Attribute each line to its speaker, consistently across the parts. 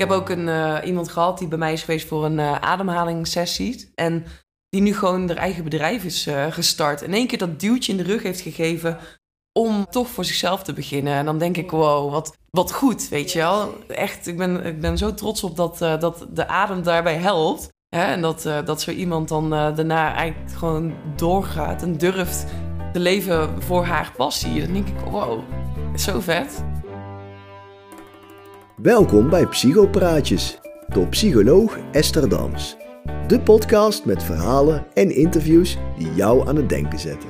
Speaker 1: Ik heb ook een, eh, iemand gehad die bij mij is geweest voor een uh, ademhalingssessie. En die nu gewoon haar eigen bedrijf is uh, gestart. In één keer dat duwtje in de rug heeft gegeven om toch voor zichzelf te beginnen. En dan denk ik, wow, wat, wat goed, weet je wel. Echt, ik ben, ik ben zo trots op dat, dat de adem daarbij helpt. Hè? En dat, dat zo iemand dan daarna eigenlijk gewoon doorgaat en durft te leven voor haar passie. Dan denk ik, wow, zo vet.
Speaker 2: Welkom bij Psychopraatjes door psycholoog Esther Dams. De podcast met verhalen en interviews die jou aan het denken zetten.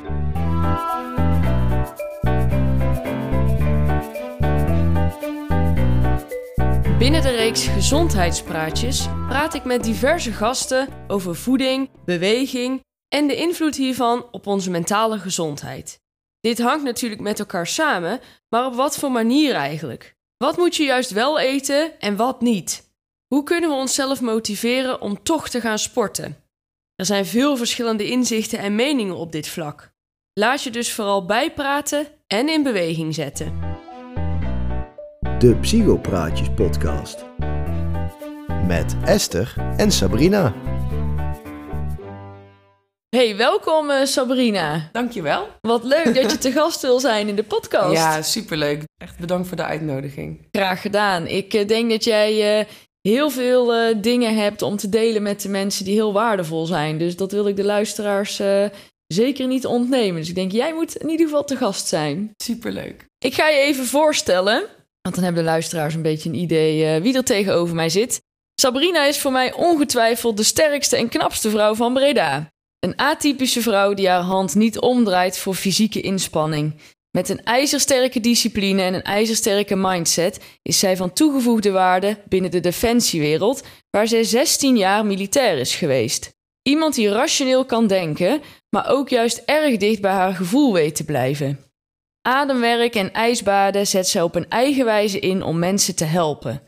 Speaker 3: Binnen de reeks Gezondheidspraatjes praat ik met diverse gasten over voeding, beweging en de invloed hiervan op onze mentale gezondheid. Dit hangt natuurlijk met elkaar samen, maar op wat voor manier eigenlijk? Wat moet je juist wel eten en wat niet? Hoe kunnen we onszelf motiveren om toch te gaan sporten? Er zijn veel verschillende inzichten en meningen op dit vlak. Laat je dus vooral bijpraten en in beweging zetten.
Speaker 2: De Psychopraatjes podcast. Met Esther en Sabrina.
Speaker 3: Hey, welkom uh, Sabrina.
Speaker 1: Dankjewel.
Speaker 3: Wat leuk dat je te gast wil zijn in de podcast.
Speaker 1: Ja, superleuk. Echt bedankt voor de uitnodiging.
Speaker 3: Graag gedaan. Ik uh, denk dat jij uh, heel veel dingen hebt om te delen met de mensen die heel waardevol zijn. Dus dat wil ik de luisteraars zeker niet ontnemen. Dus ik denk, jij moet in ieder geval te gast zijn.
Speaker 1: Superleuk.
Speaker 3: Ik ga je even voorstellen, want dan hebben de luisteraars een beetje een idee wie er tegenover mij zit. Sabrina is voor mij ongetwijfeld de sterkste en knapste vrouw van Breda. Een atypische vrouw die haar hand niet omdraait voor fysieke inspanning. Met een ijzersterke discipline en een ijzersterke mindset is zij van toegevoegde waarde binnen de defensiewereld, waar zij 16 jaar militair is geweest. Iemand die rationeel kan denken, maar ook juist erg dicht bij haar gevoel weet te blijven. Ademwerk en ijsbaden zet zij op een eigen wijze in om mensen te helpen.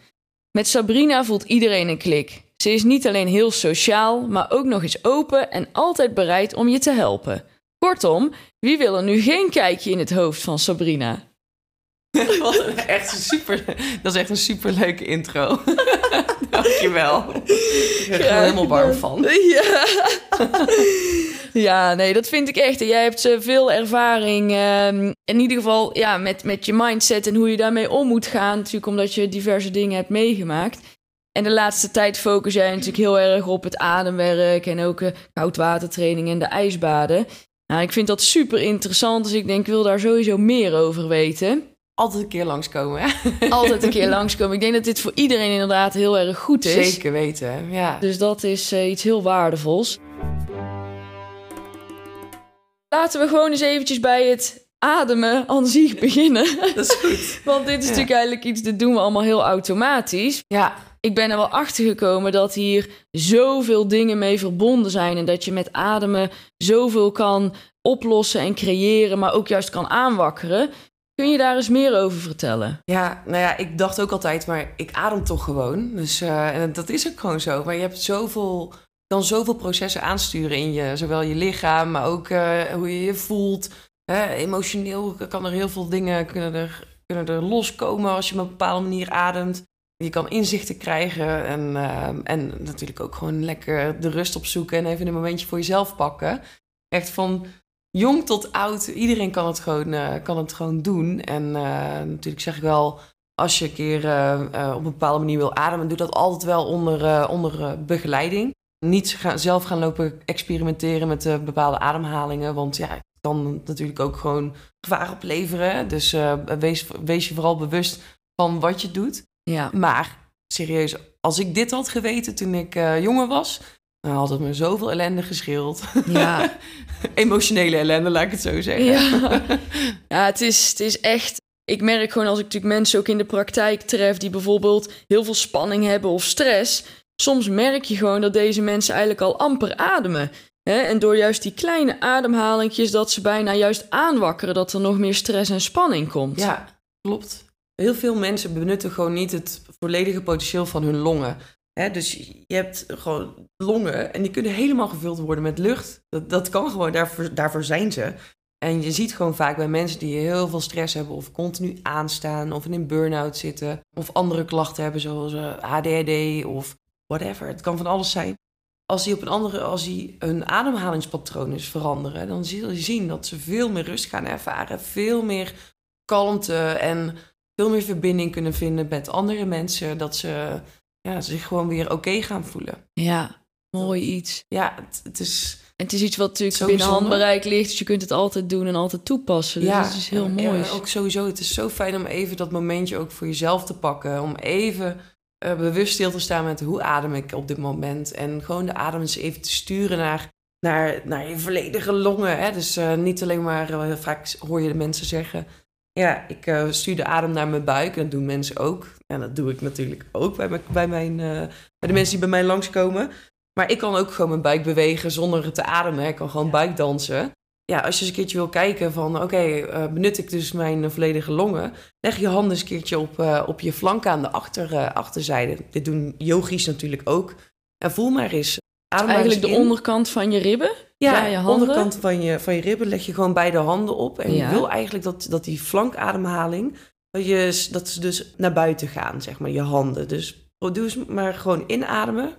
Speaker 3: Met Sabrina voelt iedereen een klik. Ze is niet alleen heel sociaal, maar ook nog eens open en altijd bereid om je te helpen. Kortom, wie wil er nu geen kijkje in het hoofd van Sabrina?
Speaker 1: echt super, dat is echt een superleuke intro. Dankjewel. Ik ben er helemaal warm van.
Speaker 3: Ja. ja, nee, dat vind ik echt. Jij hebt eh, veel ervaring. Ehm, in ieder geval ja, met, met je mindset en hoe je daarmee om moet gaan. Natuurlijk omdat je diverse dingen hebt meegemaakt. En de laatste tijd focus jij natuurlijk heel erg op het ademwerk en ook uh, koudwatertraining en de ijsbaden. Nou, ik vind dat super interessant, dus ik denk, ik wil daar sowieso meer over weten.
Speaker 1: Altijd een keer langskomen, hè?
Speaker 3: Altijd een keer langskomen. Ik denk dat dit voor iedereen inderdaad heel erg goed is.
Speaker 1: Zeker weten, ja.
Speaker 3: Dus dat is uh, iets heel waardevols. Laten we gewoon eens eventjes bij het ademen aan zich beginnen.
Speaker 1: Dat is goed.
Speaker 3: Want dit is natuurlijk eigenlijk iets, dat doen we allemaal heel automatisch.
Speaker 1: Ja
Speaker 3: ik ben er wel achter gekomen dat hier zoveel dingen mee verbonden zijn. En dat je met ademen zoveel kan oplossen en creëren, maar ook juist kan aanwakkeren. Kun je daar eens meer over vertellen?
Speaker 1: Ja, nou ja, ik dacht ook altijd, maar ik adem toch gewoon. Dus en dat is ook gewoon zo. Maar je hebt zoveel, kan zoveel processen aansturen in je, zowel je lichaam, maar ook uh, hoe je je voelt. Hè? Emotioneel kan er heel veel dingen kunnen er, kunnen er loskomen als je op een bepaalde manier ademt. Je kan inzichten krijgen en, uh, en natuurlijk ook gewoon lekker de rust opzoeken en even een momentje voor jezelf pakken. Echt van jong tot oud, iedereen kan het gewoon, uh, kan het gewoon doen. En uh, natuurlijk zeg ik wel, als je een keer op een bepaalde manier wil ademen, doe dat altijd wel onder, onder begeleiding. Niet gaan, zelf gaan lopen experimenteren met bepaalde ademhalingen, want ja, het kan natuurlijk ook gewoon gevaar opleveren. Dus wees, wees je vooral bewust van wat je doet.
Speaker 3: Ja.
Speaker 1: Maar serieus, als ik dit had geweten toen ik uh, jonger was, dan had het me zoveel ellende gescheeld.
Speaker 3: Ja.
Speaker 1: Emotionele ellende, laat ik het zo zeggen.
Speaker 3: Ja, ja het, is, het is echt. Ik merk gewoon als ik natuurlijk mensen ook in de praktijk tref die bijvoorbeeld heel veel spanning hebben of stress. Soms merk je gewoon dat deze mensen eigenlijk al amper ademen. Hè? En door juist die kleine ademhalingjes dat ze bijna juist aanwakkeren dat er nog meer stress en spanning komt.
Speaker 1: Ja, klopt. Heel veel mensen benutten gewoon niet het volledige potentieel van hun longen. dus je hebt gewoon longen en die kunnen helemaal gevuld worden met lucht. Dat, dat kan gewoon, daarvoor, daarvoor zijn ze. En je ziet gewoon vaak bij mensen die heel veel stress hebben of continu aanstaan of in een burn-out zitten of andere klachten hebben zoals uh, ADHD of whatever. Het kan van alles zijn. Als die op een andere, als die hun ademhalingspatroon is veranderen, dan zie je zien dat ze veel meer rust gaan ervaren, veel meer kalmte en veel meer verbinding kunnen vinden met andere mensen. Dat ze ja, zich gewoon weer oké gaan voelen.
Speaker 3: Ja, mooi iets.
Speaker 1: Ja, het, het is.
Speaker 3: En het is iets wat natuurlijk binnen bijzonder. handbereik ligt, dus je kunt het altijd doen en altijd toepassen. Dus ja, dat is heel mooi. Ja,
Speaker 1: ook sowieso, het is zo fijn om even dat momentje ook voor jezelf te pakken. Om even uh, bewust stil te staan met hoe adem ik op dit moment. En gewoon de adem eens even te sturen naar, naar, naar je volledige longen. Hè? Dus uh, niet alleen maar, uh, vaak hoor je de mensen zeggen... Ja, ik uh, stuur de adem naar mijn buik. En dat doen mensen ook. En dat doe ik natuurlijk ook bij, mijn, bij, mijn, bij de mensen die bij mij langskomen. Maar ik kan ook gewoon mijn buik bewegen zonder te ademen. Ik kan gewoon buikdansen ja, als je eens een keertje wil kijken van oké, uh, benut ik dus mijn volledige longen, leg je handen eens een keertje op, op je flank aan de achter, achterzijde. Dit doen yogis natuurlijk ook. En voel maar eens.
Speaker 3: Adem eigenlijk de onderkant van je ribben?
Speaker 1: Ja, je handen. onderkant van je, van je ribben leg je gewoon beide handen op. En je wil eigenlijk dat, dat die flankademhaling, dat, je, dat ze dus naar buiten gaan, zeg maar, je handen. Dus doe eens maar gewoon inademen.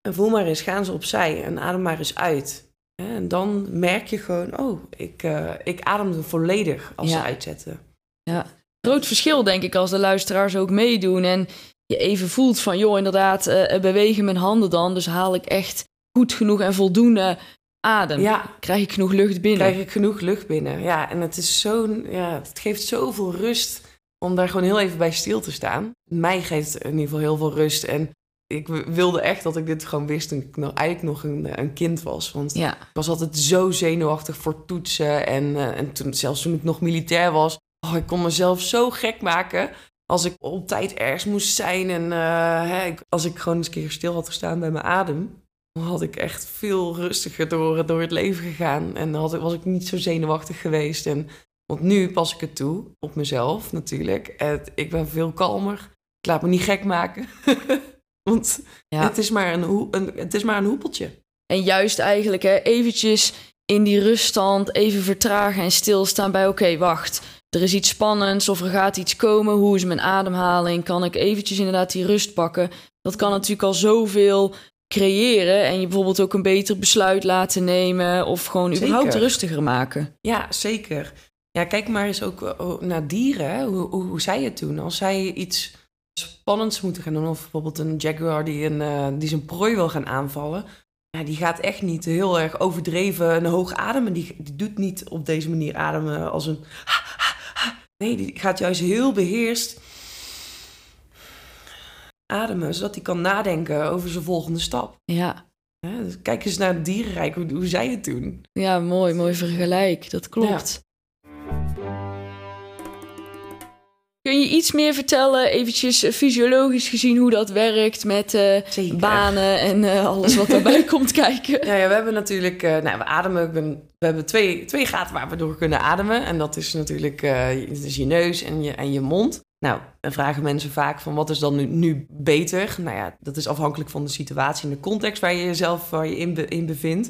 Speaker 1: En voel maar eens, gaan ze opzij en adem maar eens uit. En dan merk je gewoon, oh, ik, uh, ik ademde volledig als ze uitzetten.
Speaker 3: Ja, groot verschil denk ik als de luisteraars ook meedoen en je even voelt van, joh, inderdaad, uh, bewegen mijn handen dan, dus haal ik echt goed genoeg en voldoende adem. Ja. Krijg ik genoeg lucht binnen?
Speaker 1: Krijg ik genoeg lucht binnen, ja. En het is zo'n, ja, het geeft zoveel rust om daar gewoon heel even bij stil te staan. Mij geeft in ieder geval heel veel rust en ik wilde echt dat ik dit gewoon wist toen ik nog, eigenlijk nog een, een kind was. Want ik was altijd zo zenuwachtig voor toetsen. En, uh, en toen, zelfs toen ik nog militair was, oh, ik kon mezelf zo gek maken als ik op tijd ergens moest zijn. En uh, hè, als ik gewoon eens een keer stil had gestaan bij mijn adem, had ik echt veel rustiger door, door het leven gegaan. En dan had, was ik niet zo zenuwachtig geweest. En, want nu pas ik het toe, op mezelf natuurlijk. En ik ben veel kalmer. Ik laat me niet gek maken. Want het, is maar een, een, het is maar een hoepeltje.
Speaker 3: En juist eigenlijk hè, eventjes in die ruststand even vertragen en stilstaan bij... oké, wacht, er is iets spannends of er gaat iets komen. Hoe is mijn ademhaling? Kan ik eventjes inderdaad die rust pakken? Dat kan natuurlijk al zoveel creëren en je bijvoorbeeld ook een beter besluit laten nemen... of gewoon zeker. überhaupt rustiger maken.
Speaker 1: Ja, zeker. Ja, kijk maar eens ook oh, naar dieren. Hoe, hoe, hoe zij het doen. Als zij iets spannends moeten gaan doen. Of bijvoorbeeld een jaguar die, een, uh, die zijn prooi wil gaan aanvallen. Ja, die gaat echt niet heel erg overdreven en hoog ademen. Die, die doet niet op deze manier ademen als een... Nee, die gaat juist heel beheerst ademen, zodat hij kan nadenken over zijn volgende stap.
Speaker 3: Ja.
Speaker 1: ja dus kijk eens naar het dierenrijk, hoe, hoe zij het doen.
Speaker 3: Ja, mooi, mooi vergelijk. Dat klopt. Kun je iets meer vertellen, eventjes eh, fysiologisch gezien, hoe dat werkt met uh, banen en uh, alles wat daarbij komt kijken?
Speaker 1: Ja, ja, we hebben natuurlijk, uh, nou, we ademen, we hebben twee, twee gaten waar we door kunnen ademen. En dat is natuurlijk is je neus en je, en je mond. Nou, dan vragen mensen vaak van wat is dan nu, nu beter? Nou ja, dat is afhankelijk van de situatie en de context waar je jezelf waar je in, in bevindt.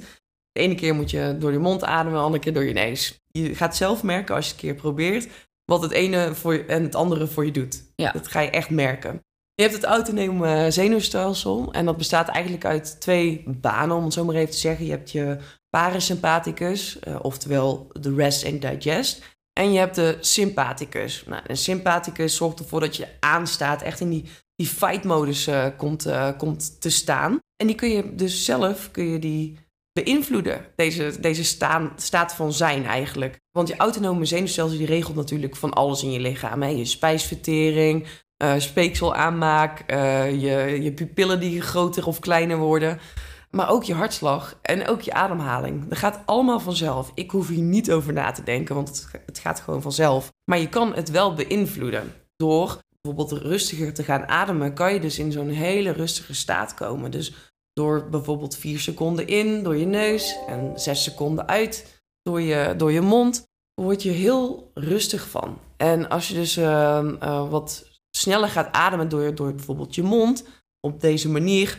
Speaker 1: De ene keer moet je door je mond ademen, de andere keer door je neus. Je gaat zelf merken als je het een keer probeert wat het ene voor je, en het andere voor je doet. Ja. Dat ga je echt merken. Je hebt het autonome zenuwstelsel en dat bestaat eigenlijk uit twee banen, om het zo maar even te zeggen. Je hebt je parasympathicus, uh, oftewel de rest and digest. En je hebt de sympathicus. Nou, een sympathicus zorgt ervoor dat je aanstaat, echt in die, die fight-modus uh, komt, uh, komt te staan. En die kun je dus zelf, kun je die beïnvloeden, deze, deze staan, staat van zijn eigenlijk. Want je autonome zenuwstelsel die regelt natuurlijk van alles in je lichaam. Hè? Je spijsvertering, uh, speekselaanmaak, uh, je, je pupillen die groter of kleiner worden. Maar ook je hartslag en ook je ademhaling. Dat gaat allemaal vanzelf. Ik hoef hier niet over na te denken, want het, gaat gewoon vanzelf. Maar je kan het wel beïnvloeden. Door bijvoorbeeld rustiger te gaan ademen, kan je dus in zo'n hele rustige staat komen. Dus door bijvoorbeeld vier seconden in door je neus en zes seconden uit door je, door je mond, word je heel rustig van. En als je dus uh, uh, wat sneller gaat ademen door, door bijvoorbeeld je mond, op deze manier,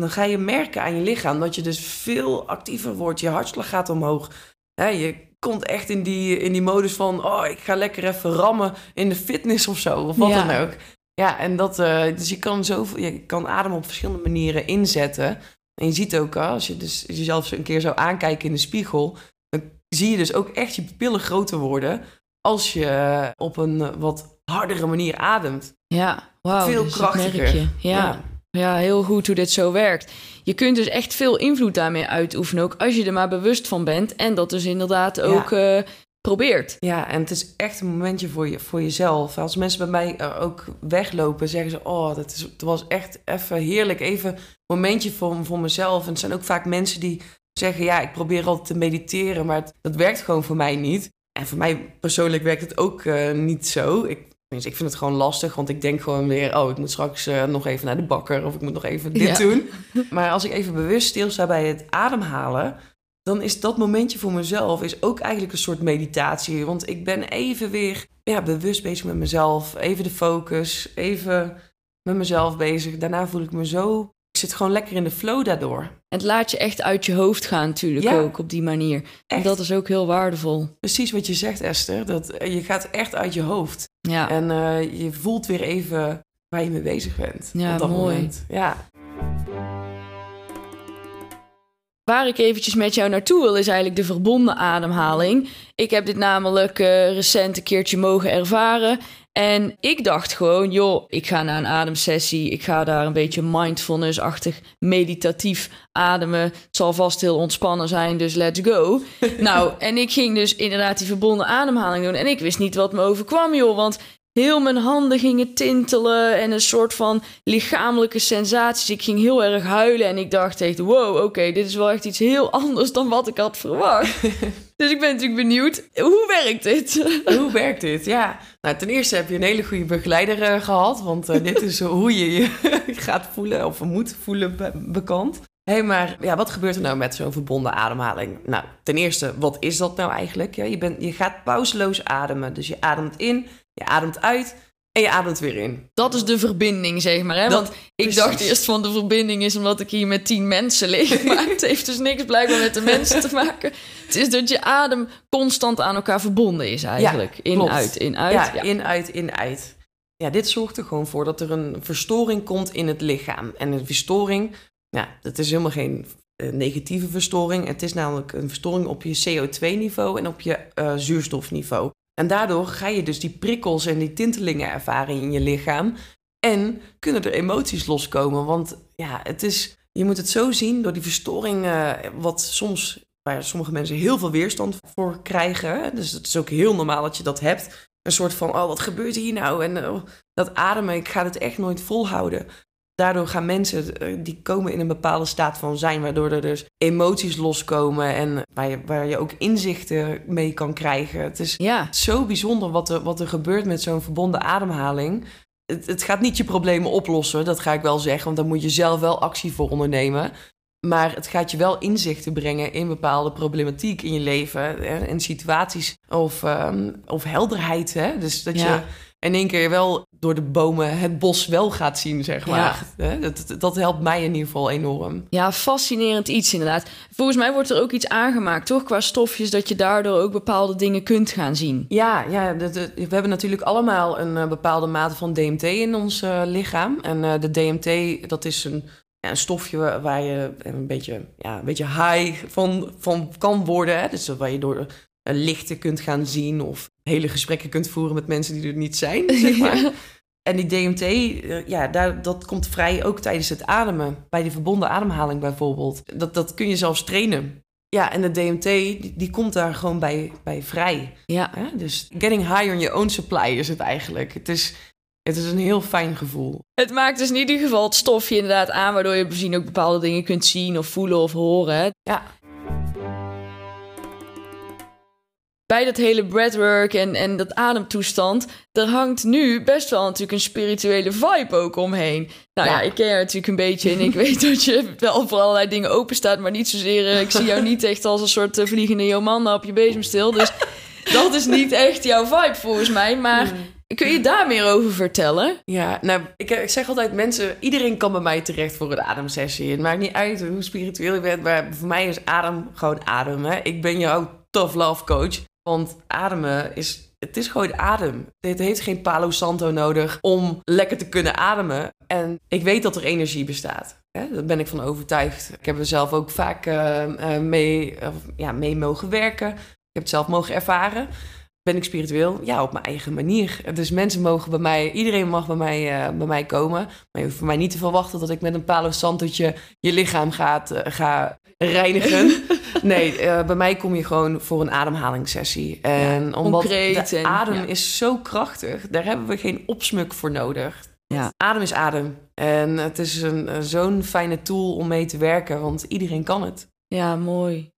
Speaker 1: dan ga je merken aan je lichaam dat je dus veel actiever wordt. Je hartslag gaat omhoog. Hè, je komt echt in die, in die modus van, oh, ik ga lekker even rammen in de fitness of zo, of wat
Speaker 3: Ja.
Speaker 1: dan ook. Ja, en dat, eh, dus je kan zoveel, je kan adem op verschillende manieren inzetten. En je ziet ook, als je dus jezelf een keer zou aankijken in de spiegel, dan zie je dus ook echt je pupillen groter worden als je op een wat hardere manier ademt.
Speaker 3: Ja, wauw.
Speaker 1: Veel
Speaker 3: dus
Speaker 1: krachtiger.
Speaker 3: Ja. Ja, heel goed hoe dit zo werkt. Je kunt dus echt veel invloed daarmee uitoefenen, ook als je er maar bewust van bent. En dat dus inderdaad ook eh, probeert.
Speaker 1: Ja, en het is echt een momentje voor, je, voor jezelf. Als mensen bij mij eh, ook weglopen, zeggen ze... oh, dat is, het was echt even heerlijk. Even een momentje voor, voor mezelf. En het zijn ook vaak mensen die zeggen... ja, ik probeer altijd te mediteren, maar het- dat werkt gewoon voor mij niet. En voor mij persoonlijk werkt het ook eh, niet zo. Ik, tenminste, ik vind het gewoon lastig, want ik denk gewoon weer... oh, ik moet straks eh, nog even naar de bakker... of ik moet nog even dit
Speaker 3: Ja.
Speaker 1: doen. Maar als ik even bewust stilsta bij het ademhalen dan is dat momentje voor mezelf is ook eigenlijk een soort meditatie. Want ik ben even weer ja, bewust bezig met mezelf. Even de focus, even met mezelf bezig. Daarna voel ik me zo... Ik zit gewoon lekker in de flow daardoor.
Speaker 3: Het laat je echt uit je hoofd gaan natuurlijk
Speaker 1: Ja.
Speaker 3: ook op die manier. En dat is ook heel waardevol.
Speaker 1: Precies wat je zegt, Esther. Dat, je gaat echt uit je hoofd.
Speaker 3: Ja,
Speaker 1: En eh, je voelt weer even waar je mee bezig bent.
Speaker 3: Ja,
Speaker 1: op dat
Speaker 3: mooi.
Speaker 1: moment. Ja,
Speaker 3: Waar ik eventjes met jou naartoe wil, is eigenlijk de verbonden ademhaling. Ik heb dit namelijk eh, recent een keertje mogen ervaren. En ik dacht gewoon, joh, ik ga naar een ademsessie. Ik ga daar een beetje mindfulness-achtig, meditatief ademen. Het zal vast heel ontspannen zijn, dus let's go. nou, en ik ging dus inderdaad die verbonden ademhaling doen. En ik wist niet wat me overkwam, joh. Want heel mijn handen gingen tintelen en een soort van lichamelijke sensaties. Ik ging heel erg huilen en ik dacht echt, wow, oké, dit is wel echt iets heel anders dan wat ik had verwacht. dus ik ben natuurlijk benieuwd, hoe werkt dit?
Speaker 1: Hoe werkt dit? Ja, nou, ten eerste heb je een hele goede begeleider eh, gehad. Want eh, dit is hoe je je gaat voelen of moet voelen be- bekend. Hé, hey, maar ja, wat gebeurt er nou met zo'n verbonden ademhaling? Nou, ten eerste, wat is dat nou eigenlijk? Ja, je, bent, je gaat pauzeloos ademen. Dus je ademt in, je ademt uit en je ademt weer in.
Speaker 3: Dat is de verbinding, zeg maar. Hè?
Speaker 1: Dat-
Speaker 3: Want ik
Speaker 1: precies.
Speaker 3: dacht eerst van de verbinding is omdat ik hier met tien mensen lig. Maar het heeft dus niks blijkbaar met de mensen te maken. Het is dat je adem constant aan elkaar verbonden is eigenlijk. in,
Speaker 1: klopt.
Speaker 3: uit, in, uit.
Speaker 1: ja,
Speaker 3: Ja.
Speaker 1: in, uit, in, uit. Ja, dit zorgt er gewoon voor dat er een verstoring komt in het lichaam. En een verstoring, ja, dat is helemaal geen eh, negatieve verstoring. Het is namelijk een verstoring op je CO2-niveau en op je eh, zuurstofniveau. En daardoor ga je dus die prikkels en die tintelingen ervaren in je lichaam. En kunnen er emoties loskomen. Want ja, het is, je moet het zo zien door die verstoring, eh, wat soms waar sommige mensen heel veel weerstand voor krijgen. Dus het is ook heel normaal dat je dat hebt. Een soort van, oh, wat gebeurt hier nou? En oh, dat ademen, ik ga het echt nooit volhouden. Daardoor gaan mensen, eh, die komen in een bepaalde staat van zijn, waardoor er dus emoties loskomen en waar je, waar je ook inzichten mee kan krijgen. Het is
Speaker 3: ja.
Speaker 1: zo bijzonder wat er, wat er gebeurt met zo'n verbonden ademhaling. Het, het gaat niet je problemen oplossen, dat ga ik wel zeggen, want daar moet je zelf wel actie voor ondernemen. Maar het gaat je wel inzichten brengen in bepaalde problematiek in je leven. Hè, in situaties of, ehm, of helderheid. Hè? Dus dat
Speaker 3: Ja.
Speaker 1: je in één keer wel door de bomen het bos wel gaat zien, zeg maar. Hè? Dat, dat, dat helpt mij in ieder geval enorm.
Speaker 3: Ja, fascinerend iets inderdaad. Volgens mij wordt er ook iets aangemaakt, toch? Qua stofjes, dat je daardoor ook bepaalde dingen kunt gaan zien.
Speaker 1: Ja, ja de, de- we hebben natuurlijk allemaal een eh, bepaalde mate van DMT in ons eh, lichaam. En eh, de DMT, dat is een, ja, een stofje wa- waar je een beetje, ja, een beetje high van, van kan worden. Hè? Dus waar je door lichten kunt gaan zien of hele gesprekken kunt voeren met mensen die er niet zijn, zeg maar. En die DMT, eh, ja, daar, dat komt vrij ook tijdens het ademen. Bij de verbonden ademhaling bijvoorbeeld. Dat, dat kun je zelfs trainen. Ja, en de DMT, die, die komt daar gewoon bij, bij vrij.
Speaker 3: Ja?
Speaker 1: Dus getting high on your own supply is het eigenlijk. Het is, het is een heel fijn gevoel.
Speaker 3: het maakt dus in ieder geval het stofje inderdaad aan, waardoor je misschien ook bepaalde dingen kunt zien of voelen of horen.
Speaker 1: Ja,
Speaker 3: Bij dat hele breathwork en, en dat ademtoestand, er hangt nu best wel natuurlijk een spirituele vibe ook omheen. Nou ja,
Speaker 1: Ja.
Speaker 3: ik ken je natuurlijk een beetje en ik weet dat je wel voor allerlei dingen open staat, maar niet zozeer, eh, ik zie jou niet echt als een soort eh, vliegende Jomanda op je bezemstil. Dus dat is niet echt jouw vibe volgens mij, maar... Kun je daar meer over vertellen?
Speaker 1: Ja, nou, ik, ik zeg altijd mensen, iedereen kan bij mij terecht voor een ademsessie. Het maakt niet uit hoe spiritueel je bent, maar voor mij is adem gewoon adem. Hè? Ik ben jouw tough love coach, want ademen is het is gewoon adem. Het heeft geen Palo Santo nodig om lekker te kunnen ademen. En ik weet dat er energie bestaat. Hè? Daar ben ik van overtuigd. Ik heb er zelf ook vaak uh, mee, uh, ja, mee mogen werken. Ik heb het zelf mogen ervaren. Ben ik spiritueel? Ja, op mijn eigen manier. Dus mensen mogen bij mij, iedereen mag bij mij, uh, bij mij komen. Maar je hoeft mij niet te verwachten dat ik met een Palo Santootje je lichaam gaat, ga reinigen. nee, uh, bij mij kom je gewoon voor een ademhalingssessie. En ja, omdat de en, adem ja. is zo krachtig, daar hebben we geen opsmuk voor nodig. Ja. Adem is adem. En het is een, zo'n fijne tool om mee te werken, want iedereen kan het.
Speaker 3: Ja, mooi.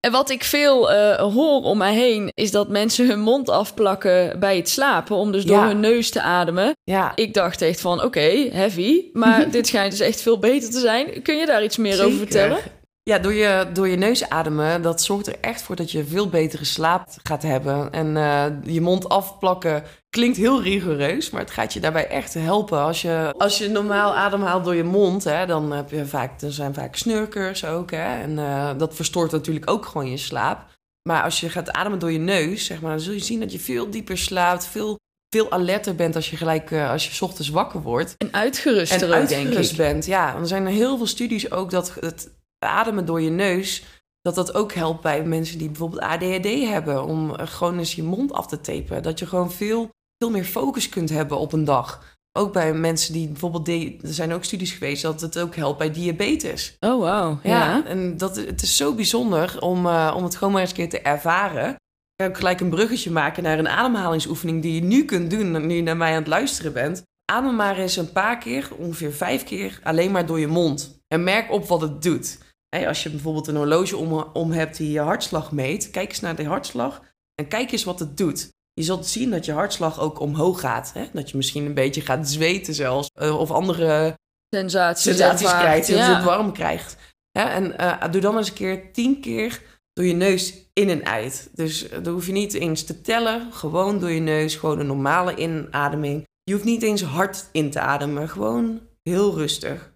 Speaker 3: En wat ik veel uh, hoor om mij heen, is dat mensen hun mond afplakken bij het slapen, om dus door hun neus te ademen.
Speaker 1: Ja.
Speaker 3: Ik dacht echt van, oké, okay, heavy, maar dit schijnt dus echt veel beter te zijn. Kun je daar iets meer
Speaker 1: Zeker.
Speaker 3: over vertellen?
Speaker 1: Ja, door je, door je neus ademen, dat zorgt er echt voor dat je veel betere slaap gaat hebben. En uh, je mond afplakken klinkt heel rigoureus, maar het gaat je daarbij echt helpen. Als je, als je normaal ademhaalt door je mond, hè, dan heb je vaak, er zijn vaak snurkers ook. Hè, en uh, dat verstoort natuurlijk ook gewoon je slaap. Maar als je gaat ademen door je neus, zeg maar, dan zul je zien dat je veel dieper slaapt, veel veel alerter bent als je gelijk uh, als je 's ochtends wakker wordt.
Speaker 3: En uitgeruster
Speaker 1: en
Speaker 3: ook,
Speaker 1: uitgerust
Speaker 3: denk ik.
Speaker 1: bent. Ja, er zijn er heel veel studies ook dat het ademen door je neus, dat dat ook helpt bij mensen die bijvoorbeeld ADHD hebben, om gewoon eens je mond af te tapen. Dat je gewoon veel, veel meer focus kunt hebben op een dag. Ook bij mensen die bijvoorbeeld, er zijn ook studies geweest dat het ook helpt bij diabetes.
Speaker 3: Oh, wow. Ja,
Speaker 1: ja en dat, het is zo bijzonder om, uh, om het gewoon maar eens een keer te ervaren. Ik ga gelijk een bruggetje maken naar een ademhalingsoefening die je nu kunt doen, nu je naar mij aan het luisteren bent. Adem maar eens een paar keer, ongeveer vijf keer, alleen maar door je mond. En merk op wat het doet. Hey, als je bijvoorbeeld een horloge om, om hebt die je hartslag meet, kijk eens naar de hartslag en kijk eens wat het doet. Je zult zien dat je hartslag ook omhoog gaat. Hè? Dat je misschien een beetje gaat zweten zelfs. Uh, of andere
Speaker 3: sensaties,
Speaker 1: sensaties
Speaker 3: ervaart.
Speaker 1: krijgt. Dat
Speaker 3: Ja.
Speaker 1: je het warm krijgt. Ja, en uh, doe dan eens een keer tien keer door je neus in en uit. Dus uh, dan hoef je niet eens te tellen. Gewoon door je neus. Gewoon een normale inademing. Je hoeft niet eens hard in te ademen. Gewoon heel rustig.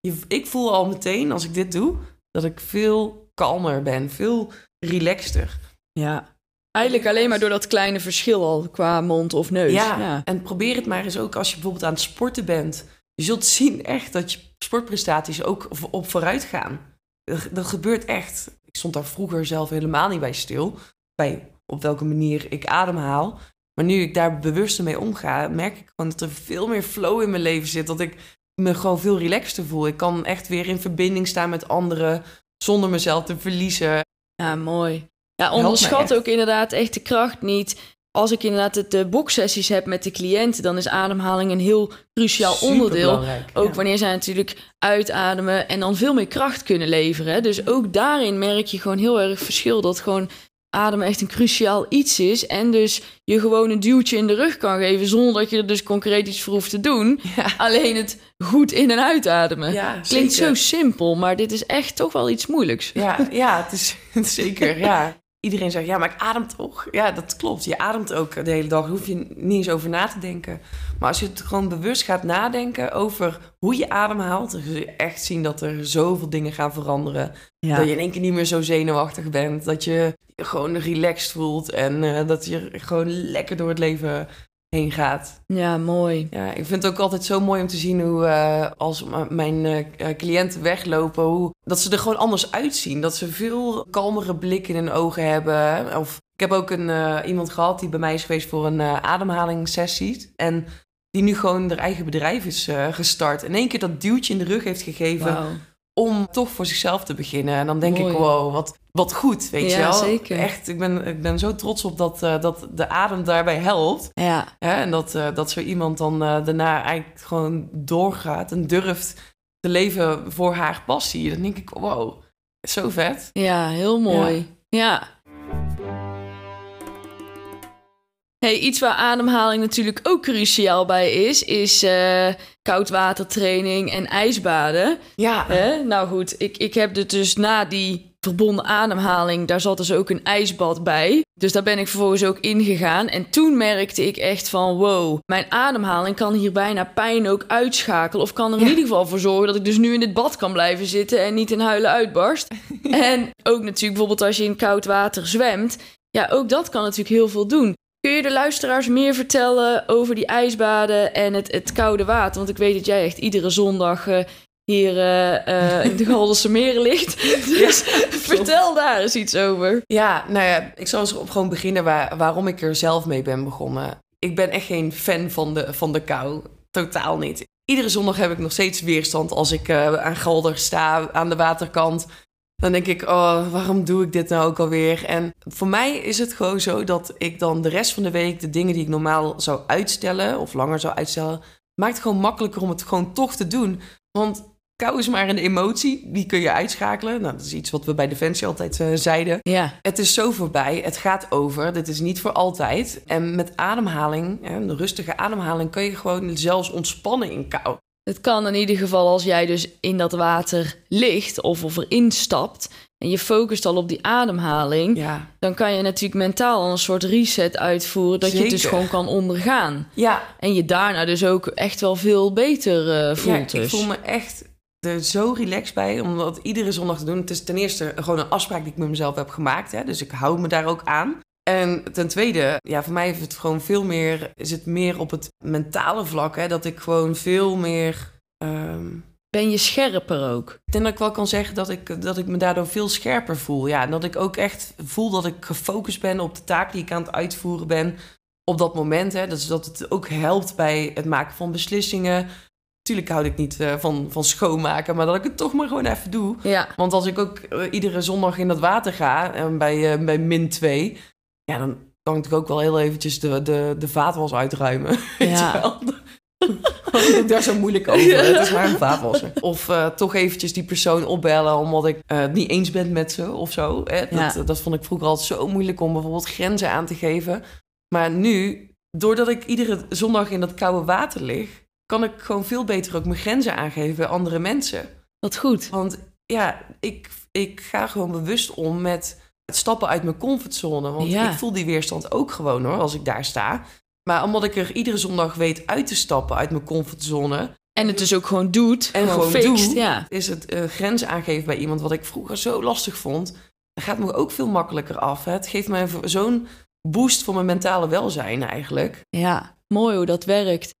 Speaker 1: Je, ik voel al meteen als ik dit doe dat ik veel kalmer ben, veel relaxter.
Speaker 3: Ja. Eigenlijk alleen maar door dat kleine verschil al qua mond of neus.
Speaker 1: Ja,
Speaker 3: ja.
Speaker 1: en probeer het maar eens ook als je bijvoorbeeld aan het sporten bent. Je zult zien echt dat je sportprestaties ook op vooruit gaan. Dat, dat gebeurt echt. Ik stond daar vroeger zelf helemaal niet bij stil. Bij op welke manier ik ademhaal. Maar nu ik daar bewuster mee omga, merk ik gewoon dat er veel meer flow in mijn leven zit. Dat ik me gewoon veel relaxter voel. Ik kan echt weer in verbinding staan met anderen zonder mezelf te verliezen.
Speaker 3: Ja, mooi. Ja, onderschat ook inderdaad echt de kracht niet. Als ik inderdaad het de boxsessies heb met de cliënten, dan is ademhaling een heel cruciaal onderdeel. Ook
Speaker 1: ja.
Speaker 3: wanneer zij natuurlijk uitademen en dan veel meer kracht kunnen leveren. Dus ook daarin merk je gewoon heel erg verschil. Dat gewoon ademen echt een cruciaal iets is. En dus je gewoon een duwtje in de rug kan geven zonder dat je er dus concreet iets voor hoeft te doen.
Speaker 1: Ja.
Speaker 3: Alleen het goed in- en uitademen.
Speaker 1: Ja,
Speaker 3: Klinkt
Speaker 1: zeker.
Speaker 3: zo simpel, maar dit is echt toch wel iets moeilijks.
Speaker 1: Ja, ja het is het is zeker. Ja. Iedereen zegt, ja, maar ik adem toch? Ja, dat klopt. Je ademt ook de hele dag. Daar hoef je niet eens over na te denken. Maar als je het gewoon bewust gaat nadenken over hoe je ademhaalt... dan zul je echt zien dat er zoveel dingen gaan veranderen.
Speaker 3: Ja.
Speaker 1: Dat je in één keer niet meer zo zenuwachtig bent. Dat je je gewoon relaxed voelt. En eh, dat je gewoon lekker door het leven heen gaat.
Speaker 3: Ja, mooi.
Speaker 1: Ja, ik vind het ook altijd zo mooi om te zien hoe uh, als mijn uh, cliënten weglopen, hoe, dat ze er gewoon anders uitzien. Dat ze veel kalmere blik in hun ogen hebben. Of ik heb ook een, uh, iemand gehad die bij mij is geweest voor een ademhalingssessie. En die nu gewoon haar eigen bedrijf is gestart. In één keer dat duwtje in de rug heeft gegeven. Om toch voor zichzelf te beginnen. En dan denk
Speaker 3: Mooi.
Speaker 1: ik, wow, wat, wat goed, weet
Speaker 3: Ja,
Speaker 1: je wel.
Speaker 3: zeker.
Speaker 1: Echt, ik ben, ik ben zo trots op dat, uh, dat de adem daarbij helpt.
Speaker 3: Ja,
Speaker 1: en dat, uh, dat zo iemand dan uh, daarna eigenlijk gewoon doorgaat en durft te leven voor haar passie. Dan denk ik, wow, zo vet.
Speaker 3: ja heel mooi. Ja. Hey, iets waar ademhaling natuurlijk ook cruciaal bij is, is uh, koudwatertraining en ijsbaden.
Speaker 1: Ja.
Speaker 3: Hè? Nou goed, ik, ik heb het dus na die verbonden ademhaling, daar zat dus ook een ijsbad bij. Dus daar ben ik vervolgens ook ingegaan. En toen merkte ik echt van wow, mijn ademhaling kan hier bijna pijn ook uitschakelen. Of kan er in ieder geval voor zorgen dat ik dus nu in dit bad kan blijven zitten en niet in huilen uitbarst. en ook natuurlijk bijvoorbeeld als je in koud water zwemt. Ja, ook dat kan natuurlijk heel veel doen. Kun je de luisteraars meer vertellen over die ijsbaden en het, het koude water? Want ik weet dat jij echt iedere zondag uh, hier uh, in de Galderse Meren ligt. Dus vertel daar eens iets over.
Speaker 1: Ja, nou ja, ik zal eens op gewoon beginnen waar, waarom ik er zelf mee ben begonnen. Ik ben echt geen fan van de, van de kou. Totaal niet. Iedere zondag heb ik nog steeds weerstand als ik uh, aan Galder sta, aan de waterkant. Dan denk ik, oh, waarom doe ik dit nou ook alweer? En voor mij is het gewoon zo dat ik dan de rest van de week de dingen die ik normaal zou uitstellen of langer zou uitstellen, maakt het gewoon makkelijker om het gewoon toch te doen. Want kou is maar een emotie, die kun je uitschakelen. Nou, dat is iets wat we bij Defensie altijd uh, zeiden.
Speaker 3: Ja.
Speaker 1: Het is zo voorbij, het gaat over, dit is niet voor altijd. En met ademhaling, een rustige ademhaling, kun je gewoon zelfs ontspannen in kou.
Speaker 3: Het kan in ieder geval als jij dus in dat water ligt of, of erin stapt en je focust al op die ademhaling,
Speaker 1: ja.
Speaker 3: dan kan je natuurlijk mentaal al een soort reset uitvoeren dat je het dus gewoon kan ondergaan.
Speaker 1: Ja.
Speaker 3: En je daarna dus ook echt wel veel beter uh, voelt.
Speaker 1: Ja,
Speaker 3: dus.
Speaker 1: ik voel me echt er zo relaxed bij om dat iedere zondag te doen. Het is ten eerste gewoon een afspraak die ik met mezelf heb gemaakt. Hè, dus ik hou me daar ook aan. En ten tweede, ja, voor mij heeft het gewoon veel meer, is het meer op het mentale vlak, hè, dat ik gewoon veel meer. Um...
Speaker 3: Ben je scherper ook?
Speaker 1: Ik denk dat ik wel kan zeggen dat ik, dat ik me daardoor veel scherper voel. Ja, en dat ik ook echt voel dat ik gefocust ben op de taak die ik aan het uitvoeren ben op dat moment. Hè. Dus dat het ook helpt bij het maken van beslissingen. Tuurlijk houd ik niet uh, van, van schoonmaken, maar dat ik het toch maar gewoon even doe.
Speaker 3: Ja.
Speaker 1: Want als ik ook uh, iedere zondag in dat water ga, en bij, uh, bij min 2, ja, dan kan ik ook wel heel eventjes de, de, de vaatwas uitruimen.
Speaker 3: Ja.
Speaker 1: ik daar zo moeilijk over. Het is maar een vaatwasser. Of uh, toch eventjes die persoon opbellen omdat ik uh, het niet eens ben met ze of zo. Hè? Dat,
Speaker 3: Ja.
Speaker 1: dat vond ik vroeger altijd zo moeilijk om bijvoorbeeld grenzen aan te geven. Maar nu, doordat ik iedere zondag in dat koude water lig, kan ik gewoon veel beter ook mijn grenzen aangeven bij andere mensen.
Speaker 3: Wat goed.
Speaker 1: Want ja, ik, ik ga gewoon bewust om met het stappen uit mijn comfortzone. Want
Speaker 3: Ja.
Speaker 1: ik voel die weerstand ook gewoon hoor, als ik daar sta. Maar omdat ik er iedere zondag weet uit te stappen uit mijn comfortzone...
Speaker 3: En het dus ook gewoon doet.
Speaker 1: En gewoon
Speaker 3: fixt,
Speaker 1: doe.
Speaker 3: Ja.
Speaker 1: is het eh, grenzen aangeven bij iemand wat ik vroeger zo lastig vond... dat gaat me ook veel makkelijker af. Hè? Het geeft mij zo'n boost voor mijn mentale welzijn eigenlijk.
Speaker 3: ja, mooi hoe dat werkt.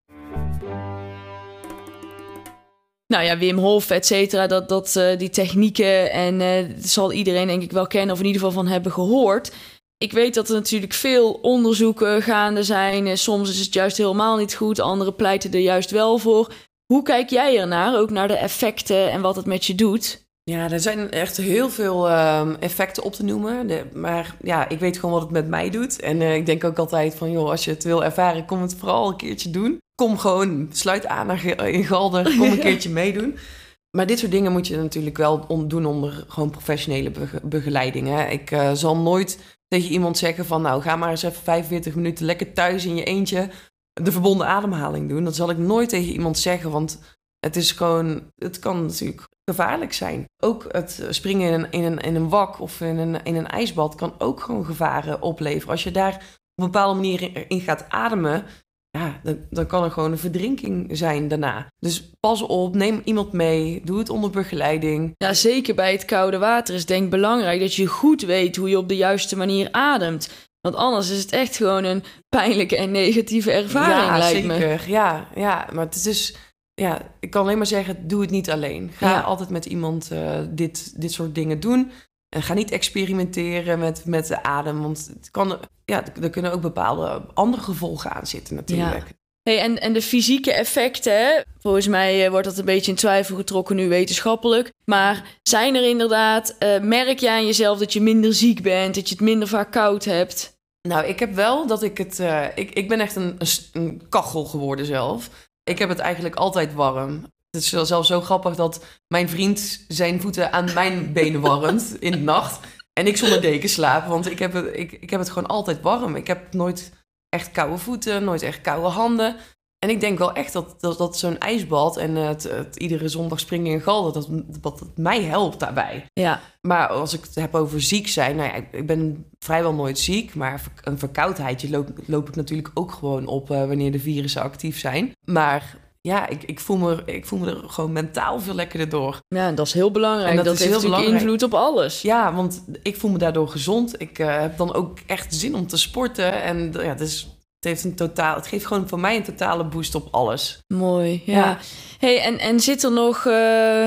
Speaker 3: Nou ja, Wim Hof, et cetera, dat, dat, eh, die technieken en dat zal iedereen denk ik wel kennen of in ieder geval van hebben gehoord. Ik weet dat er natuurlijk veel onderzoeken gaande zijn. Soms is het juist helemaal niet goed, anderen pleiten er juist wel voor. Hoe kijk jij ernaar, ook naar de effecten en wat het met je doet?
Speaker 1: Ja, er zijn echt heel veel ehm, effecten op te noemen. De- maar ja, ik weet gewoon wat het met mij doet. En eh, ik denk ook altijd van, joh, als je het wil ervaren, kom het vooral een keertje doen. Kom gewoon, sluit aan naar in Galder, kom een keertje meedoen. Maar dit soort dingen moet je natuurlijk wel doen onder gewoon professionele bege- begeleiding. Hè. Ik eh, zal nooit tegen iemand zeggen van, nou, ga maar eens even 45 minuten lekker thuis in je eentje de verbonden ademhaling doen. Dat zal ik nooit tegen iemand zeggen, want het is gewoon, het kan natuurlijk gevaarlijk zijn. Ook het springen in een, in een, in een wak of in een, in een ijsbad kan ook gewoon gevaren opleveren. Als je daar op een bepaalde manier in, gaat ademen, ja, dan, dan kan er gewoon een verdrinking zijn daarna. Dus pas op, neem iemand mee, doe het onder begeleiding.
Speaker 3: Ja, zeker bij het koude water is denk ik belangrijk dat je goed weet hoe je op de juiste manier ademt. Want anders is het echt gewoon een pijnlijke en negatieve ervaring,
Speaker 1: ja,
Speaker 3: lijkt me.
Speaker 1: zeker. Ja, ja, maar het is dus, ja, ik kan alleen maar zeggen, doe het niet alleen. Ga
Speaker 3: Ja.
Speaker 1: altijd met iemand eh, dit, dit soort dingen doen. En ga niet experimenteren met, met de adem, want het kan, ja, er kunnen ook bepaalde andere gevolgen aan zitten natuurlijk.
Speaker 3: Hey, en, en de fysieke effecten, volgens mij eh, wordt dat een beetje in twijfel getrokken nu wetenschappelijk. Maar zijn er inderdaad, eh, merk je aan jezelf dat je minder ziek bent, dat je het minder vaak koud hebt?
Speaker 1: Nou, ik heb wel dat ik het. ik, ik ben echt een, een kachel geworden zelf. Ik heb het eigenlijk altijd warm. Het is zelfs zo grappig dat mijn vriend zijn voeten aan mijn benen warmt in de nacht. En ik zonder deken slaap, want ik heb, het, ik, ik heb het gewoon altijd warm. Ik heb nooit echt koude voeten, nooit echt koude handen. En ik denk wel echt dat, dat, dat zo'n ijsbad en het, het iedere zondag springen in gal, dat dat, dat mij helpt daarbij.
Speaker 3: Ja,
Speaker 1: Maar als ik het heb over ziek zijn, nou ja, ik- ik ben vrijwel nooit ziek. Maar een verkoudheidje loop, loop ik natuurlijk ook gewoon op eh, wanneer de virussen actief zijn. Maar ja, ik, ik, voel me, ik voel me er gewoon mentaal veel lekkerder door.
Speaker 3: ja en dat is heel belangrijk.
Speaker 1: En dat
Speaker 3: dat
Speaker 1: is
Speaker 3: heeft
Speaker 1: heel
Speaker 3: natuurlijk
Speaker 1: belangrijk.
Speaker 3: invloed op alles.
Speaker 1: Ja, want ik voel me daardoor gezond. Ik eh, heb dan ook echt zin om te sporten. En ja, dus het, heeft een totaal, het geeft gewoon voor mij een totale boost op alles.
Speaker 3: Mooi, ja.
Speaker 1: Ja.
Speaker 3: Hey, en, en zit er nog... eh,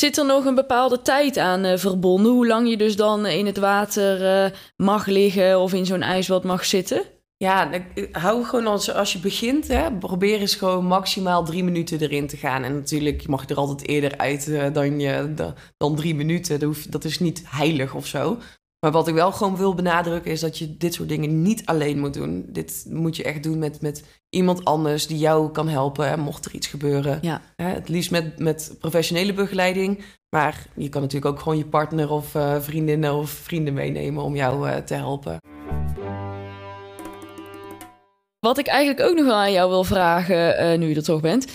Speaker 3: Zit er nog een bepaalde tijd aan eh, verbonden? Hoe lang je dus dan in het water eh, mag liggen of in zo'n ijsbad mag zitten?
Speaker 1: Ja, hou gewoon als, als je begint, hè, probeer eens gewoon maximaal drie minuten erin te gaan. En natuurlijk mag je er altijd eerder uit dan, je, da- dan drie minuten. Dat, hoef, dat is niet heilig of zo. Maar wat ik wel gewoon wil benadrukken is dat je dit soort dingen niet alleen moet doen. Dit moet je echt doen met, met iemand anders die jou kan helpen, hè, mocht er iets gebeuren.
Speaker 3: Ja.
Speaker 1: Hè, het liefst met, met professionele begeleiding. Maar je kan natuurlijk ook gewoon je partner of eh, vriendinnen of vrienden meenemen om jou eh, te helpen.
Speaker 3: Wat ik eigenlijk ook nog wel aan jou wil vragen, eh, nu je er toch bent.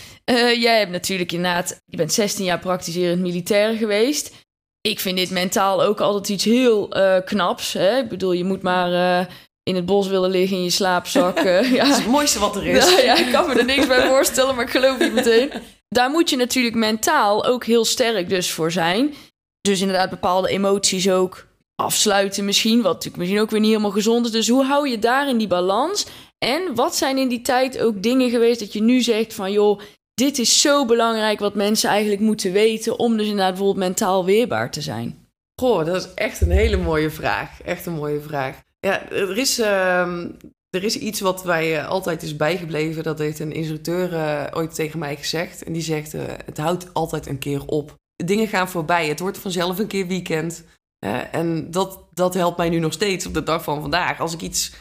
Speaker 3: Jij hebt natuurlijk inderdaad, je bent 16 jaar praktiserend militair geweest. Ik vind dit mentaal ook altijd iets heel eh, knaps. Hè? Ik bedoel, je moet maar eh, in het bos willen liggen in je slaapzak. eh,
Speaker 1: Dat is
Speaker 3: ja.
Speaker 1: het mooiste wat er is.
Speaker 3: Ja, ja, ik kan me er niks bij voorstellen, maar ik geloof je meteen. Daar moet je natuurlijk mentaal ook heel sterk dus voor zijn. Dus inderdaad bepaalde emoties ook afsluiten misschien, wat natuurlijk misschien ook weer niet helemaal gezond is. Dus hoe hou je daarin die balans? En wat zijn in die tijd ook dingen geweest dat je nu zegt van joh, dit is zo belangrijk wat mensen eigenlijk moeten weten om dus inderdaad bijvoorbeeld mentaal weerbaar te zijn?
Speaker 1: Goh, dat is echt een hele mooie vraag. Echt een mooie vraag. Ja, er is, ehm, er is iets wat mij eh, altijd is bijgebleven. Dat heeft een instructeur eh, ooit tegen mij gezegd. En die zegt, eh, het houdt altijd een keer op. Dingen gaan voorbij. Het wordt vanzelf een keer weekend. en dat, dat helpt mij nu nog steeds op de dag van vandaag. Als ik iets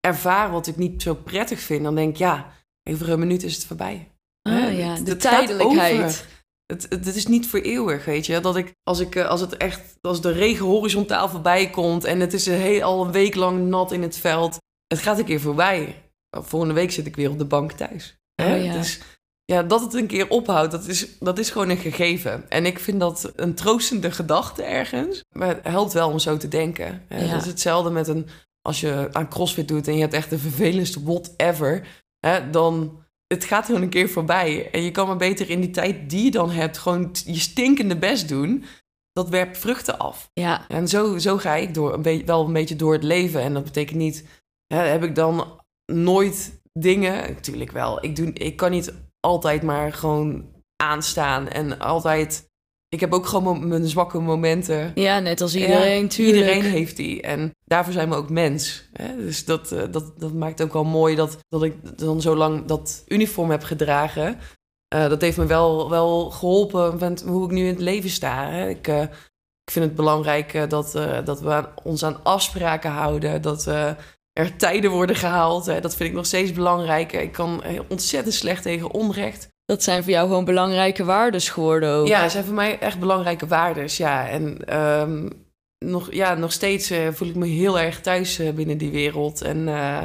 Speaker 1: ervaar wat ik niet zo prettig vind, dan denk ik, ja, over een minuut is het voorbij.
Speaker 3: Ah ja, de
Speaker 1: het
Speaker 3: tijdelijkheid.
Speaker 1: Het, het, het is niet voor eeuwig, weet je. Dat ik, als, ik, eh, als het echt, als de regen horizontaal voorbij komt en het is een heel, al een week lang nat in het veld, het gaat een keer voorbij. Volgende week zit ik weer op de bank thuis. Hè?
Speaker 3: Oh ja.
Speaker 1: Dus ja, dat het een keer ophoudt, dat is, dat is gewoon een gegeven. En ik vind dat een troostende gedachte ergens. Maar het helpt wel om zo te denken. Hè?
Speaker 3: Ja.
Speaker 1: Dat is hetzelfde met een, als je aan crossfit doet en je hebt echt de vervelendste whatever, hè, dan het gaat gewoon een keer voorbij. En je kan maar beter in die tijd die je dan hebt, gewoon je stinkende best doen. Dat werpt vruchten af.
Speaker 3: Ja,
Speaker 1: En zo, zo ga ik door, een beetje, wel een beetje door het leven. En dat betekent niet, hè, heb ik dan nooit dingen? Natuurlijk wel. Ik, doe, ik kan niet altijd maar gewoon aanstaan en altijd. Ik heb ook gewoon mijn zwakke momenten.
Speaker 3: ja net als iedereen,
Speaker 1: Ja,
Speaker 3: tuurlijk.
Speaker 1: Iedereen heeft die. En daarvoor zijn we ook mens. Hè? Dus dat, eh, dat, dat maakt ook wel mooi dat, dat ik dan zo lang dat uniform heb gedragen. Eh, dat heeft me wel, wel geholpen met hoe ik nu in het leven sta. Hè? Ik, eh, ik vind het belangrijk dat, dat we aan- ons aan afspraken houden. Dat er tijden worden gehaald. Hè? Dat vind ik nog steeds belangrijk. Ik kan ontzettend slecht tegen onrecht.
Speaker 3: Dat zijn voor jou gewoon belangrijke waardes geworden ook.
Speaker 1: Ja, zijn voor mij echt belangrijke waardes. Ja, en ehm, nog, ja, nog steeds eh, voel ik me heel erg thuis eh, binnen die wereld. En eh,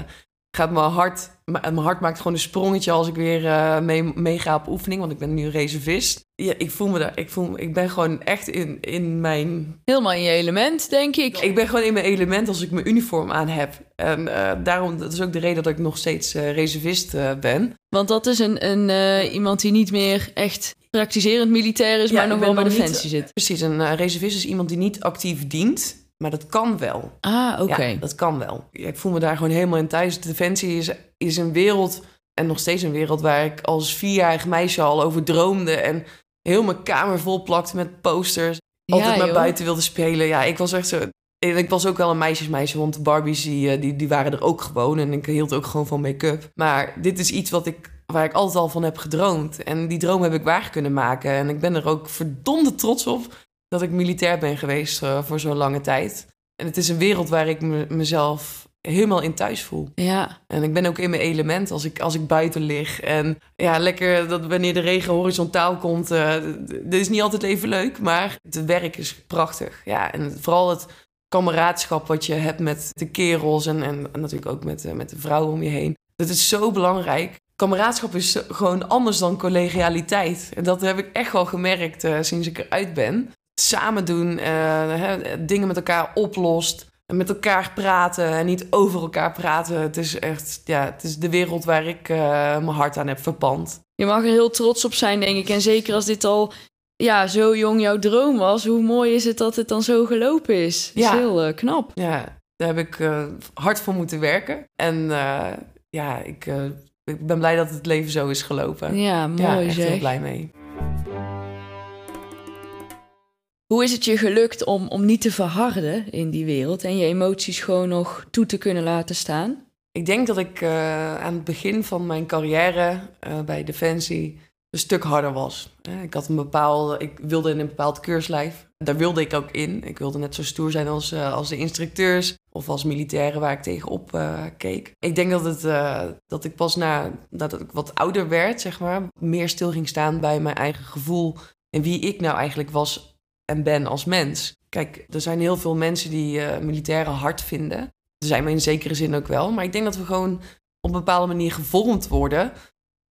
Speaker 1: gaat mijn hart, mijn hart maakt gewoon een sprongetje als ik weer eh, mee, meega op oefening. Want ik ben nu reservist. Ja, ik voel me daar. Ik, voel, ik ben gewoon echt in, in mijn.
Speaker 3: Helemaal in je element, denk ik.
Speaker 1: Ik ben gewoon in mijn element als ik mijn uniform aan heb. En eh, daarom, dat is ook de reden dat ik nog steeds eh, reservist ben.
Speaker 3: Want dat is een, een, iemand die niet meer echt praktiserend militair is,
Speaker 1: Ja,
Speaker 3: maar nog wel bij
Speaker 1: niet-
Speaker 3: Defensie zit.
Speaker 1: Precies, een reservist is iemand die niet actief dient. Maar dat kan wel.
Speaker 3: Ah, oké.
Speaker 1: Ja, dat kan wel. Ja, ik voel me daar gewoon helemaal in thuis. Defensie is, is een wereld, en nog steeds een wereld... waar ik als vierjarig meisje al over droomde... en heel mijn kamer vol plakte met posters. Altijd
Speaker 3: Ja,
Speaker 1: maar
Speaker 3: joh.
Speaker 1: buiten wilde spelen. Ja, ik was echt zo... Ik was ook wel een meisjesmeisje, want de Barbies die, eh, die, die waren er ook gewoon. En ik hield ook gewoon van make-up. Maar dit is iets wat ik, waar ik altijd al van heb gedroomd. En die droom heb ik waar kunnen maken. En ik ben er ook verdomde trots op dat ik militair ben geweest eh, voor zo'n lange tijd. En het is een wereld waar ik me, mezelf helemaal in thuis voel.
Speaker 3: Ja,
Speaker 1: En ik ben ook in mijn element als ik, als ik buiten lig. En ja, lekker dat wanneer de regen horizontaal komt. eh, d- d- dit is niet altijd even leuk, maar het werk is prachtig. Ja, en vooral het kameraadschap wat je hebt met de kerels en, en, en natuurlijk ook met, eh, met de vrouwen om je heen. Dat is zo belangrijk. kameraadschap is gewoon anders dan collegialiteit. En dat heb ik echt wel gemerkt uh, sinds ik eruit ben. Samen doen, uh, hè, dingen met elkaar oplost. En met elkaar praten en niet over elkaar praten. Het is echt, ja, het is de wereld waar ik uh, mijn hart aan heb verpand.
Speaker 3: Je mag er heel trots op zijn, denk ik. En zeker als dit al ja, zo jong jouw droom was, hoe mooi is het dat het dan zo gelopen is? Dat ja. is heel uh, knap.
Speaker 1: Ja, daar heb ik uh, hard voor moeten werken. En ja, ik, ik, ben blij dat het leven zo is gelopen.
Speaker 3: Ja, mooi
Speaker 1: ja, echt
Speaker 3: zeg.
Speaker 1: heel blij mee.
Speaker 3: Hoe is het je gelukt om, om niet te verharden in die wereld en je emoties gewoon nog toe te kunnen laten staan?
Speaker 1: Ik denk dat ik aan het begin van mijn carrière bij Defensie een stuk harder was. Ik had een bepaalde, ik wilde in een bepaald keurslijf. Daar wilde ik ook in. Ik wilde net zo stoer zijn als, als de instructeurs of als militairen waar ik tegenop keek. Ik denk dat, het, dat ik pas na dat ik wat ouder werd, zeg maar, meer stil ging staan bij mijn eigen gevoel en wie ik nou eigenlijk was en ben als mens. Kijk, er zijn heel veel mensen die militairen hard vinden. Er zijn me in zekere zin ook wel. Maar ik denk dat we gewoon op een bepaalde manier gevormd worden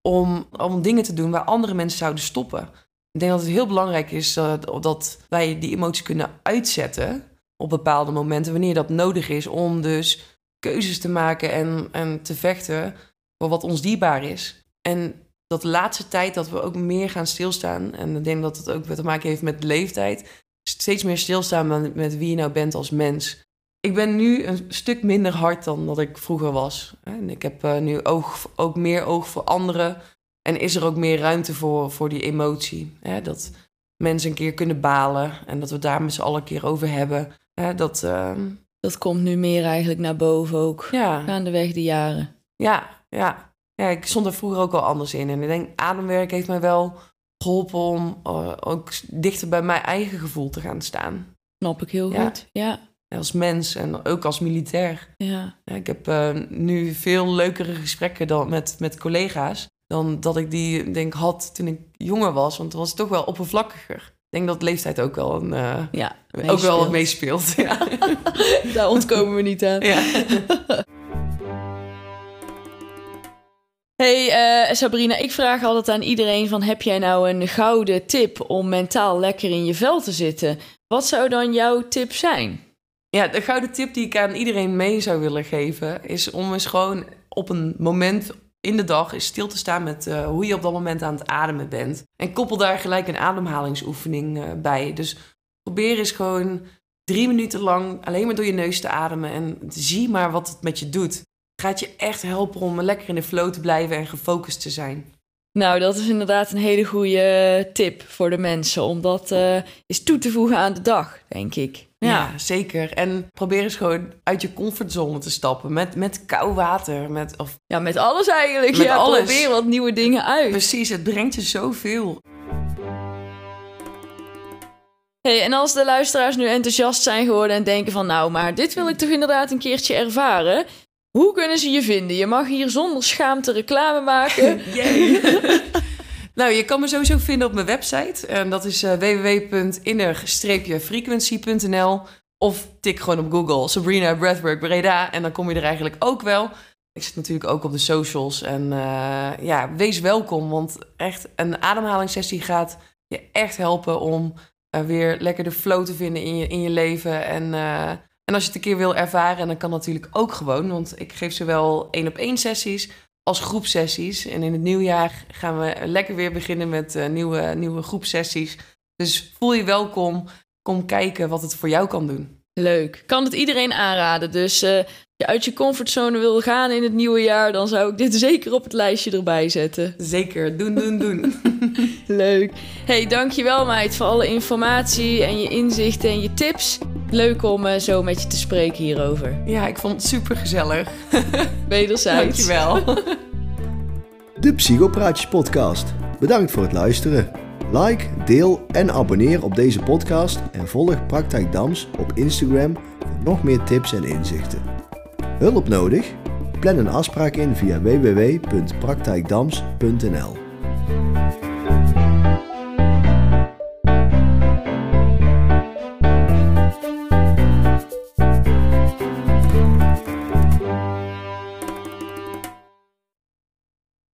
Speaker 1: om, om dingen te doen waar andere mensen zouden stoppen. Ik denk dat het heel belangrijk is uh, dat wij die emoties kunnen uitzetten op bepaalde momenten, wanneer dat nodig is, om dus keuzes te maken en, en te vechten voor wat ons dierbaar is. En dat de laatste tijd dat we ook meer gaan stilstaan, en ik denk dat het ook te maken heeft met leeftijd, steeds meer stilstaan met, met wie je nou bent als mens. Ik ben nu een stuk minder hard dan dat ik vroeger was. En ik heb uh, nu oog, ook meer oog voor anderen. En is er ook meer ruimte voor, voor die emotie. Hè? Dat mensen een keer kunnen balen en dat we daar met z'n allen een keer over hebben. Hè? Dat, uh...
Speaker 3: dat komt nu meer eigenlijk naar boven ook.
Speaker 1: Ja.
Speaker 3: Gaandeweg de jaren.
Speaker 1: Ja, ja. Ja, ik stond er vroeger ook al anders in. En ik denk, ademwerk heeft mij wel geholpen om uh, ook dichter bij mijn eigen gevoel te gaan staan.
Speaker 3: Snap ik heel ja. goed, ja
Speaker 1: als mens en ook als militair.
Speaker 3: Ja.
Speaker 1: ja ik heb uh, nu veel leukere gesprekken dan met, met collega's dan dat ik die denk had toen ik jonger was, want het was toch wel oppervlakkiger. Ik denk dat leeftijd ook wel een uh,
Speaker 3: ja,
Speaker 1: ook wel wat meespeelt. Ja.
Speaker 3: Daar ontkomen we niet aan. Hey uh, Sabrina, ik vraag altijd aan iedereen van heb jij nou een gouden tip om mentaal lekker in je vel te zitten? Wat zou dan jouw tip zijn?
Speaker 1: Ja, de gouden tip die ik aan iedereen mee zou willen geven, is om eens gewoon op een moment in de dag stil te staan met uh, hoe je op dat moment aan het ademen bent. En koppel daar gelijk een ademhalingsoefening uh, bij. Dus probeer eens gewoon drie minuten lang alleen maar door je neus te ademen en zie maar wat het met je doet. Gaat je echt helpen om lekker in de flow te blijven en gefocust te zijn.
Speaker 3: Nou, dat is inderdaad een hele goede tip voor de mensen. Om dat uh, eens toe te voegen aan de dag, denk ik.
Speaker 1: Ja. ja. zeker. En probeer eens gewoon uit je comfortzone te stappen. Met, met koud water. Met, of,
Speaker 3: ja, met alles eigenlijk.
Speaker 1: Met
Speaker 3: ja,
Speaker 1: alles.
Speaker 3: probeer wat nieuwe dingen uit.
Speaker 1: Precies, het brengt je zoveel.
Speaker 3: Hey, en als de luisteraars nu enthousiast zijn geworden en denken van... nou, maar dit wil ik toch inderdaad een keertje ervaren... Hoe kunnen ze je vinden? Je mag hier zonder schaamte reclame maken.
Speaker 1: nou, je kan me sowieso vinden op mijn website. En dat is uh, www.inner-frequency.nl Of tik gewoon op Google Sabrina Breathwork Breda. En dan kom je er eigenlijk ook wel. Ik zit natuurlijk ook op de socials. En uh, ja, wees welkom. Want echt een ademhalingssessie gaat je echt helpen om uh, weer lekker de flow te vinden in je, in je leven. En... En als je het een keer wil ervaren, dan kan natuurlijk ook gewoon. Want ik geef zowel één op één sessies als groepsessies. En in het nieuwjaar gaan we lekker weer beginnen met uh, nieuwe, nieuwe groepsessies. Dus voel je welkom. Kom kijken wat het voor jou kan doen.
Speaker 3: Leuk. Kan het iedereen aanraden. Dus uh, als je uit je comfortzone wil gaan in het nieuwe jaar, dan zou ik dit zeker op het lijstje erbij zetten.
Speaker 1: Zeker. Doen, doen, doen.
Speaker 3: Leuk. Hey, dankjewel meid voor alle informatie en je inzichten en je tips. Leuk om uh, zo met je te spreken hierover.
Speaker 1: Ja, ik vond het super gezellig.
Speaker 3: Wederzijds.
Speaker 1: Dankjewel.
Speaker 2: De Psychopraatjes podcast. Bedankt voor het luisteren. Like, deel en abonneer op deze podcast en volg Praktijk Dams op Instagram voor nog meer tips en inzichten. Hulp nodig? Plan een afspraak in via www.praktijkdams.nl